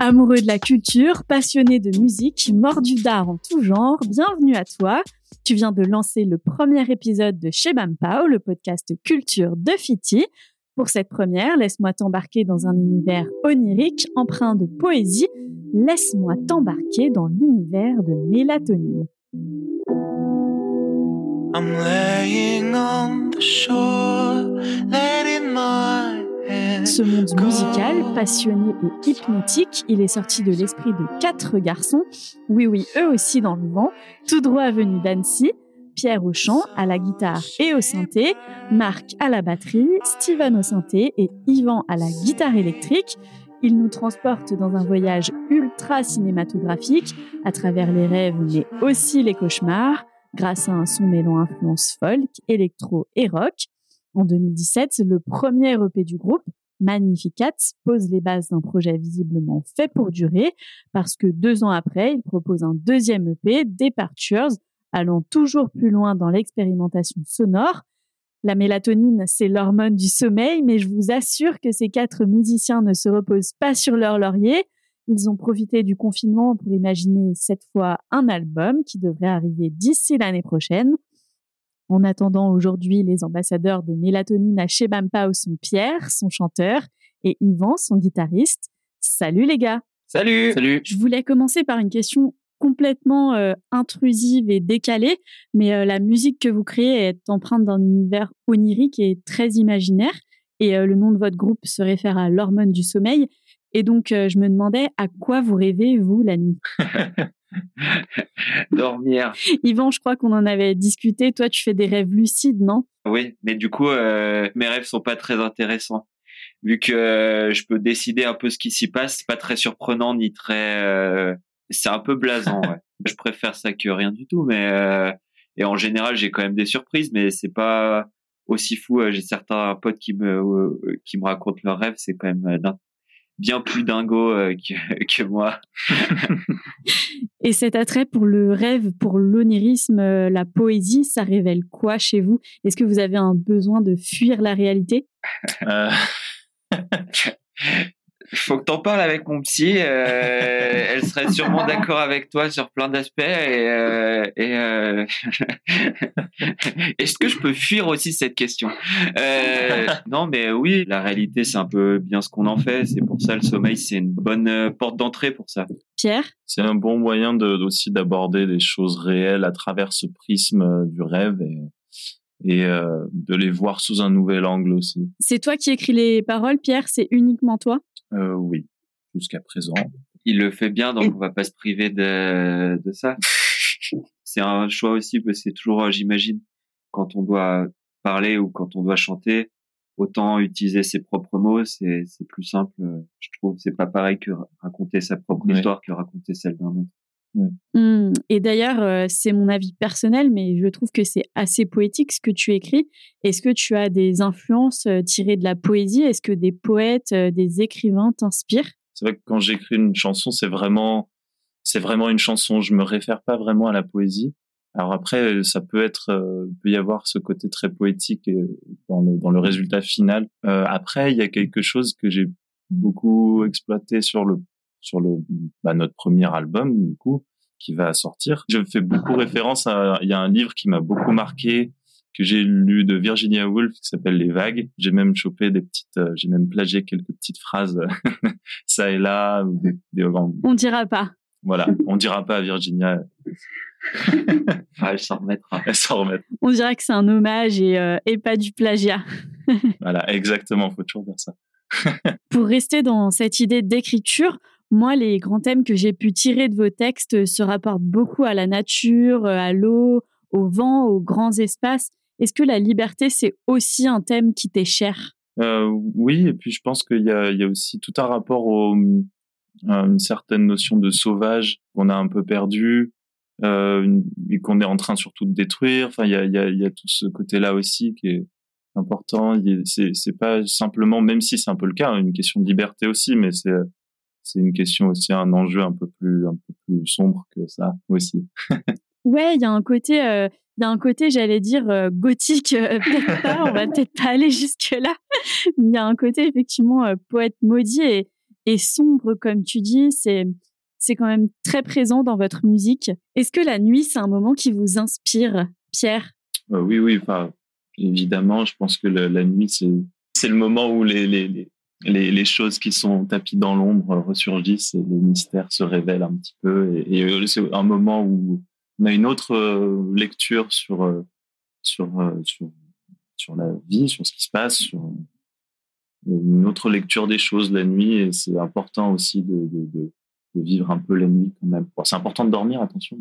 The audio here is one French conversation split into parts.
Amoureux de la culture, passionné de musique, mordu d'art en tout genre, bienvenue à toi. Tu viens de lancer le premier épisode de Chez Bampao, le podcast culture de Fiti. Pour cette première, laisse-moi t'embarquer dans un univers onirique empreint de poésie. Laisse-moi t'embarquer dans l'univers de mélatonine. I'm laying on ce monde musical, passionné et hypnotique, il est sorti de l'esprit de quatre garçons, oui oui, eux aussi dans le vent, tout droit venus d'Annecy, Pierre au chant, à la guitare et au synthé, Marc à la batterie, Steven au synthé et Yvan à la guitare électrique. Ils nous transportent dans un voyage ultra cinématographique à travers les rêves mais aussi les cauchemars grâce à un son mêlant influence folk, électro et rock. En 2017, le premier EP du groupe, Magnificat, pose les bases d'un projet visiblement fait pour durer parce que deux ans après, il propose un deuxième EP, Departures, allant toujours plus loin dans l'expérimentation sonore. La mélatonine, c'est l'hormone du sommeil, mais je vous assure que ces quatre musiciens ne se reposent pas sur leur laurier. Ils ont profité du confinement pour imaginer cette fois un album qui devrait arriver d'ici l'année prochaine. En attendant aujourd'hui, les ambassadeurs de mélatonine à chez Bampao sont Pierre, son chanteur, et Yvan, son guitariste. Salut les gars Salut Salut Je voulais commencer par une question complètement euh, intrusive et décalée, mais euh, la musique que vous créez est empreinte d'un univers onirique et très imaginaire, et euh, le nom de votre groupe se réfère à l'hormone du sommeil. Et donc, je me demandais à quoi vous rêvez, vous, la nuit? Dormir. Yvan, je crois qu'on en avait discuté. Toi, tu fais des rêves lucides, non? Oui, mais du coup, euh, mes rêves sont pas très intéressants. Vu que euh, je peux décider un peu ce qui s'y passe, c'est pas très surprenant ni très. Euh, c'est un peu blasant. Ouais. je préfère ça que rien du tout, mais et en général, j'ai quand même des surprises, mais c'est pas aussi fou. J'ai certains potes qui me qui me racontent leurs rêves, c'est quand même bien plus dingo euh, que, que, moi. Et cet attrait pour le rêve, pour l'onirisme, euh, la poésie, ça révèle quoi chez vous? Est-ce que vous avez un besoin de fuir la réalité? Euh... faut que t'en parles avec mon psy. Euh, elle serait sûrement d'accord avec toi sur plein d'aspects. Et, euh, et euh, est-ce que je peux fuir aussi cette question? Euh, Non, mais oui, la réalité, c'est un peu bien ce qu'on en fait. C'est pour ça le sommeil, c'est une bonne porte d'entrée pour ça. Pierre? C'est un bon moyen de, aussi d'aborder des choses réelles à travers ce prisme du rêve et et euh, de les voir sous un nouvel angle aussi. C'est toi qui écris les paroles, Pierre? C'est uniquement toi? Euh, Oui, jusqu'à présent. Il le fait bien, donc on va pas se priver de, de ça. c'est un choix aussi, parce que c'est toujours, euh, j'imagine, quand on doit parler ou quand on doit chanter, autant utiliser ses propres mots, c'est plus simple. Euh, je trouve c'est pas pareil que raconter sa propre histoire que raconter celle d'un autre. Mmh. Et d'ailleurs, euh, c'est mon avis personnel, mais je trouve que c'est assez poétique ce que tu écris. Est-ce que tu as des influences euh, tirées de la poésie? Est-ce que des poètes, euh, des écrivains t'inspirent? C'est vrai que quand j'écris une chanson, c'est vraiment, c'est vraiment une chanson. Je me réfère pas vraiment à la poésie. Alors après, ça peut être, peut y avoir ce côté très poétique dans le, dans le résultat final. après, il y a quelque chose que j'ai beaucoup exploité sur le sur le bah, notre premier album du coup qui va sortir. Je fais beaucoup référence à il y a un livre qui m'a beaucoup marqué que j'ai lu de Virginia Woolf qui s'appelle Les Vagues. J'ai même chopé des petites, euh, j'ai même plagié quelques petites phrases ça et là. Des, des... On dira pas. Voilà, on dira pas à Virginia. ah, elle s'en remettra. Elle s'en remettra. On dirait que c'est un hommage et, euh, et pas du plagiat. voilà, exactement. Faut toujours dire ça. Pour rester dans cette idée d'écriture, moi, les grands thèmes que j'ai pu tirer de vos textes se rapportent beaucoup à la nature, à l'eau, au vent, aux grands espaces. Est-ce que la liberté, c'est aussi un thème qui t'est cher? Euh, Oui, et puis je pense qu'il y a, aussi tout un rapport à une certaine notion de sauvage qu'on a un peu perdu euh, et qu'on est en train surtout de détruire. Enfin, il y a, y a, y a tout ce côté-là aussi qui est important. C'est pas simplement, même si c'est un peu le cas, une question de liberté aussi, mais c'est c'est une question aussi, un enjeu un peu plus, un peu plus sombre que ça aussi. ouais, il y a un côté, euh, il y a un côté, j'allais dire, euh, gothique, euh, peut-être pas, on va peut-être pas aller jusque-là. Il y a un côté, effectivement, euh, poète maudit et, et sombre, comme tu dis. C'est, c'est quand même très présent dans votre musique. Est-ce que la nuit, c'est un moment qui vous inspire, Pierre? Oui, oui, enfin, évidemment, je pense que la nuit, c'est, c'est le moment où les, les, les, les, choses qui sont tapies dans l'ombre ressurgissent et les mystères se révèlent un petit peu. Et, et c'est un moment où on a une autre euh, lecture sur, euh, sur, euh, sur, la vie, sur ce qui se passe, une autre lecture des choses la nuit. Et c'est important aussi de, de, vivre un peu la nuit quand même. c'est important de dormir, attention.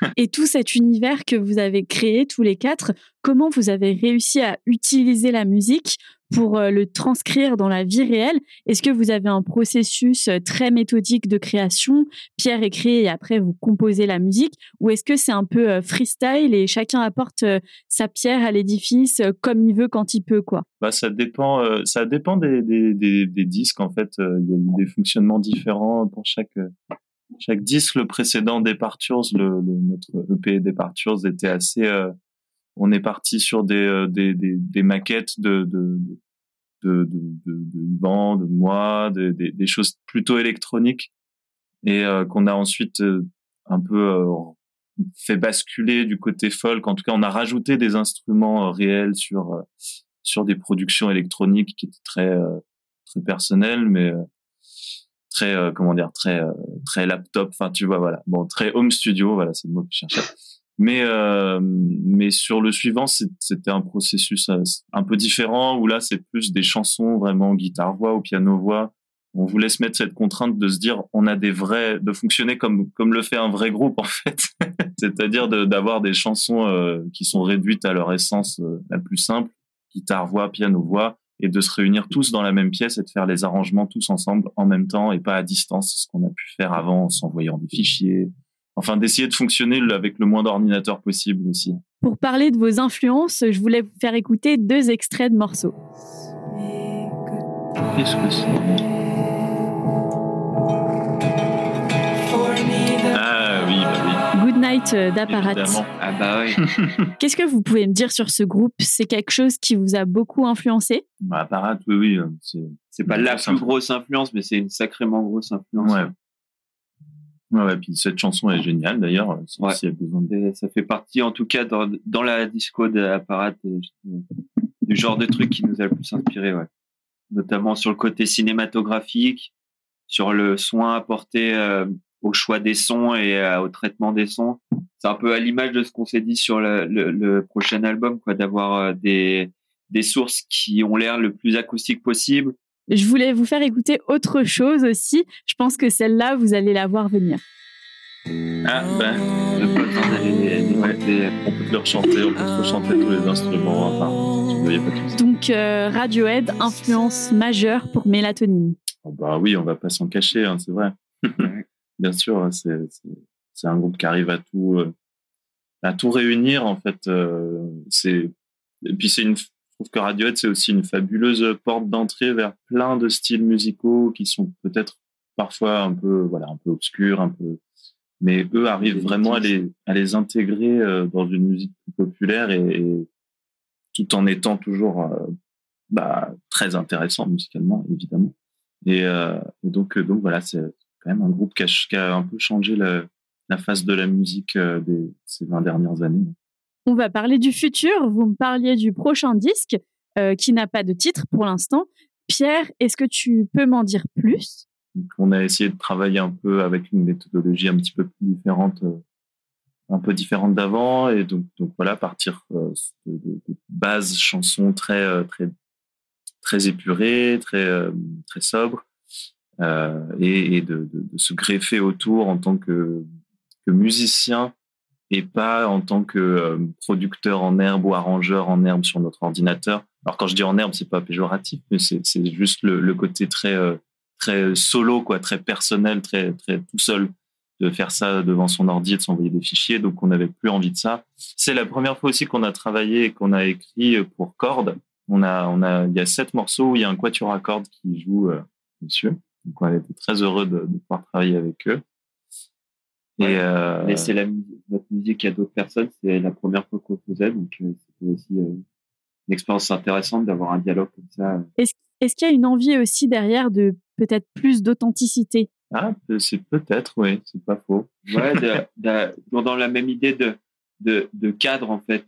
et tout cet univers que vous avez créé tous les quatre, comment vous avez réussi à utiliser la musique pour euh, le transcrire dans la vie réelle Est-ce que vous avez un processus euh, très méthodique de création? Pierre écrit et après vous composez la musique Ou est-ce que c'est un peu euh, freestyle et chacun apporte sa pierre à l'édifice comme il veut quand il peut quoi? Bah, Ça dépend, ça dépend des, des, des, disques en fait. Il y a des fonctionnements différents pour chaque, chaque disque. Le précédent Departures, le, le, notre EP Departures était assez on est parti sur des, euh, des, des, des maquettes de, de, de, de, de, de moi, des, des, choses plutôt électroniques et euh, qu'on a ensuite euh, un peu fait basculer du côté folk. En tout cas, on a rajouté des instruments réels sur sur des productions électroniques qui étaient très très personnelles, mais très comment dire très très laptop. Enfin, tu vois, voilà. Bon, très home studio. Voilà, c'est le mot que je cherchais. Mais euh, mais sur le suivant, c'était un processus euh, un peu différent où là c'est plus des chansons vraiment guitare voix ou piano voix. On voulait se mettre cette contrainte de se dire on a des vrais de fonctionner comme comme le fait un vrai groupe en fait, c'est-à-dire d'avoir des chansons euh, qui sont réduites à leur essence la plus simple, guitare voix piano voix et de se réunir tous dans la même pièce et de faire les arrangements tous ensemble en même temps et pas à distance, ce qu'on a pu faire avant en s'envoyant des fichiers, enfin d'essayer de fonctionner avec le moins d'ordinateurs possible aussi. Pour parler de vos influences, je voulais vous faire écouter deux extraits de morceaux. Qu'est-ce que c'est? Ah oui, bah oui. Good Night euh, d'Apparat. Ah bah oui. Qu'est-ce que vous pouvez me dire sur ce groupe? C'est quelque chose qui vous a beaucoup influencé? Bah, Apparat, oui, oui. Euh, c'est pas la plus grosse influence, mais c'est une sacrément grosse influence. Ouais. Ouais, ouais, puis cette chanson est géniale d'ailleurs. Ouais. Si besoin de... Ça fait partie, en tout cas, dans, dans la disco d'apparat, du genre de truc qui nous a le plus inspiré, ouais. Notamment sur le côté cinématographique, sur le soin apporté euh, au choix des sons et euh, au traitement des sons. C'est un peu à l'image de ce qu'on s'est dit sur le, le, le, prochain album, quoi, d'avoir euh, des, des sources qui ont l'air le plus acoustique possible, je voulais vous faire écouter autre chose aussi. Je pense que celle-là, vous allez la voir venir. Ah ben, on peut leur chanter, on peut chanter tous les instruments. Enfin, Donc euh, Radiohead, influence majeure pour Mélatonine. Oh bah oui, on va pas s'en cacher, hein, c'est vrai. Bien sûr, hein, c'est un groupe qui arrive à tout euh, à tout réunir en fait. Euh, c'est et puis c'est une trouve que Radiohead, c'est aussi une fabuleuse porte d'entrée vers plein de styles musicaux qui sont peut-être parfois un peu, voilà, un peu obscurs, un peu, mais eux arrivent vraiment à les, à les intégrer euh, dans une musique plus populaire et, tout en étant toujours euh, bah, très intéressant musicalement, évidemment. Et, euh, et donc, donc voilà, c'est quand même un groupe qui a, qui a un peu changé la, la face de la musique des, ces 20 dernières années. On va parler du futur. Vous me parliez du prochain disque euh, qui n'a pas de titre pour l'instant. Pierre, est-ce que tu peux m'en dire plus? On a essayé de travailler un peu avec une méthodologie un petit peu plus différente, euh, un peu différente d'avant, et donc, voilà, partir euh, de, bases chansons très très très épurées, très très sobres, et, de, se greffer autour en tant que musicien et pas en tant que euh, producteur en herbe ou arrangeur en herbe sur notre ordinateur. Alors quand je dis en herbe, c'est pas péjoratif, mais c'est juste le, côté très euh, très solo, quoi, très personnel, très très tout seul de faire ça devant son ordi et de s'envoyer des fichiers. Donc on n'avait plus envie de ça. C'est la première fois aussi qu'on a travaillé et qu'on a écrit pour cordes. On a on a il y a sept morceaux où il y a un quatuor à cordes qui joue euh, monsieur. Donc on était très heureux de pouvoir travailler avec eux. Et euh... laisser la, notre musique à d'autres personnes, c'est la première fois qu'on faisait, donc c'était aussi une expérience intéressante d'avoir un dialogue comme ça. Est-ce est qu'il y a une envie aussi derrière de peut-être plus d'authenticité? Ah, c'est peut-être, oui, c'est pas faux. Ouais, dans la même idée de, de, de cadre en fait.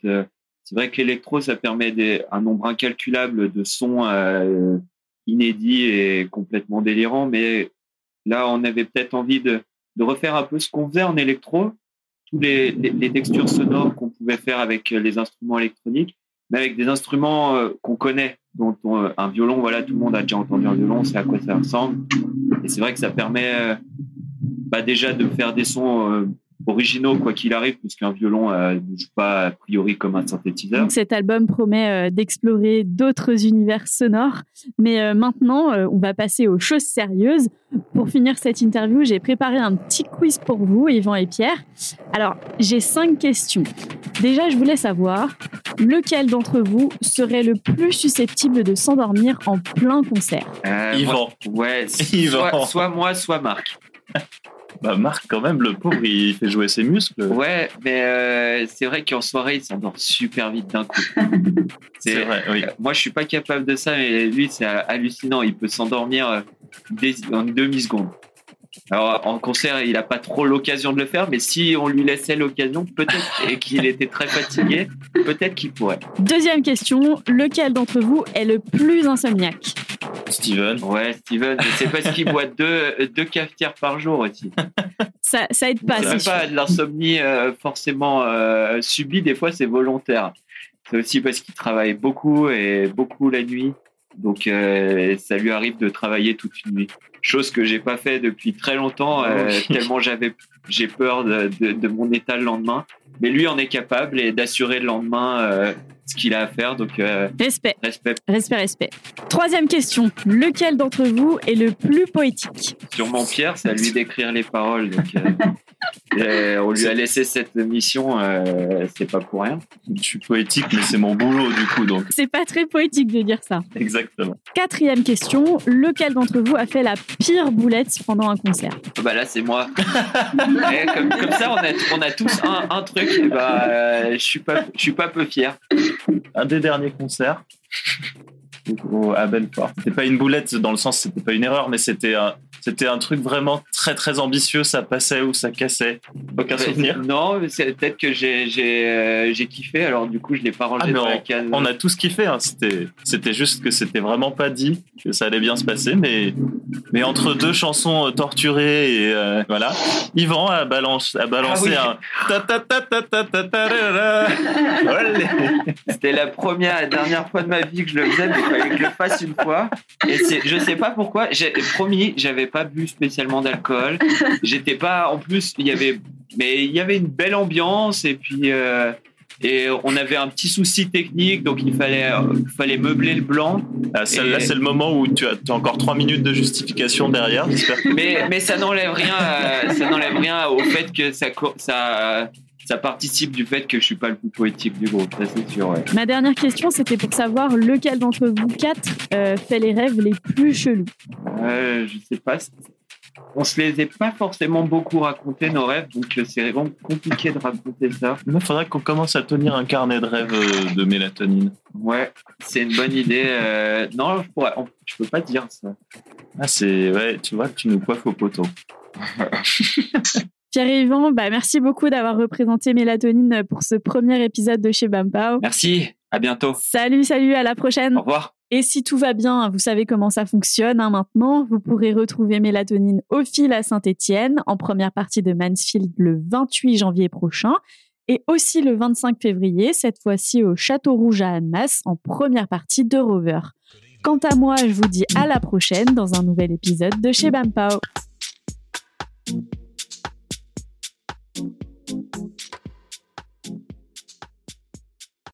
C'est vrai que l'électro, ça permet des, un nombre incalculable de sons euh, inédits et complètement délirants, mais là, on avait peut-être envie de, de refaire un peu ce qu'on faisait en électro, tous les, les, textures sonores qu'on pouvait faire avec les instruments électroniques, mais avec des instruments euh, qu'on connaît, dont un violon, voilà, tout le monde a déjà entendu un violon, c'est à quoi ça ressemble. Et c'est vrai que ça permet euh, bah, déjà de faire des sons euh, originaux quoi qu'il arrive, puisqu'un violon euh, ne joue pas a priori comme un synthétiseur. Donc cet album promet euh, d'explorer d'autres univers sonores. Mais euh, maintenant, on va passer aux choses sérieuses. Pour finir cette interview, j'ai préparé un petit quiz pour vous, Yvan et Pierre. Alors, j'ai cinq questions. Déjà, je voulais savoir lequel d'entre vous serait le plus susceptible de s'endormir en plein concert? Yvan. ouais, Soit, soit moi, soit Marc. Bah Marc, quand même, le pauvre, il fait jouer ses muscles. Ouais, mais euh, c'est vrai qu'en soirée, il s'endort super vite d'un coup. c'est vrai, oui. moi, je suis pas capable de ça, mais lui, c'est hallucinant. Il peut s'endormir euh, en une demi-seconde. Alors en concert, il n'a pas trop l'occasion de le faire, mais si on lui laissait l'occasion, peut-être, et qu'il était très fatigué, peut-être qu'il pourrait. Deuxième question, lequel d'entre vous est le plus insomniaque? Steven. Ouais, Steven, c'est parce qu'il boit deux, deux cafetières par jour aussi. Ça, ça aide pas. C'est pas de l'insomnie euh, forcément euh, subie, des fois c'est volontaire. C'est aussi parce qu'il travaille beaucoup et beaucoup la nuit. Donc euh, ça lui arrive de travailler toute une nuit. Chose que j'ai pas fait depuis très longtemps, euh, tellement j'avais j'ai peur de, de, de, mon état le lendemain. Mais lui en est capable et d'assurer le lendemain euh, ce qu'il a à faire. Donc respect. respect, respect, respect. Troisième question lequel d'entre vous est le plus poétique? Sûrement Pierre, c'est à lui d'écrire les paroles. Donc, euh, on lui a laissé cette mission, euh, c'est pas pour rien. Je suis poétique, mais c'est mon boulot du coup, donc. C'est pas très poétique de dire ça. Exactement. Quatrième question lequel d'entre vous a fait la pire boulette pendant un concert? Bah là, c'est moi. comme, comme, ça, on a, on a tous un, un truc. Et bah, euh, je suis pas, je suis pas peu fier. Un des derniers concerts. à Belfort. C'était pas une boulette dans le sens, c'était pas une erreur, mais c'était un, c'était un truc vraiment très très ambitieux. Ça passait ou ça cassait. Aucun souvenir. Non, peut-être que j'ai j'ai euh, j'ai kiffé. Alors du coup, je l'ai pas rangé ah, dans la case. On a tous kiffé. Hein. C'était c'était juste que c'était vraiment pas dit que ça allait bien se passer, mais mais entre deux chansons torturées et euh, voilà, Yvan a balancé a balancé un. C'était la première et dernière fois de ma vie que je le faisais, mais il fallait que je le fasse une fois. Et je sais pas pourquoi. J'ai promis, j'avais pas bu spécialement d'alcool. J'étais pas, en plus, il y avait, mais il y avait une belle ambiance et puis. Euh, et on avait un petit souci technique, donc il fallait, il fallait meubler le blanc. Ah, là, c'est le moment où tu as, as, encore trois minutes de justification derrière. Mais, mais ça n'enlève rien, ça n'enlève rien au fait que ça, ça, ça participe du fait que je suis pas le plus poétique du groupe, ça c'est sûr. Ma dernière question, c'était pour savoir lequel d'entre vous quatre euh, fait les rêves les plus chelous. Euh, je sais pas. On se les est pas forcément beaucoup racontés nos rêves, donc euh, c'est vraiment compliqué de raconter ça. Il faudrait qu'on commence à tenir un carnet de rêves euh, de mélatonine. Ouais, c'est une bonne idée. non, je pourrais, je peux pas dire ça. Ah c'est ouais, tu vois, tu nous coiffes au poteau. Pierre-Yvan, bah, merci beaucoup d'avoir représenté Mélatonine pour ce premier épisode de chez Bampao. Merci, à bientôt. Salut, salut, à la prochaine. Au revoir. Et si tout va bien, vous savez comment ça fonctionne hein, maintenant. Vous pourrez retrouver Mélatonine au fil à Saint-Étienne en première partie de Mansfield le 28 janvier prochain et aussi le 25 février, cette fois-ci au Château Rouge à Annemasse en première partie de Rover. Quant à moi, je vous dis à la prochaine dans un nouvel épisode de chez Bampao. Thank you.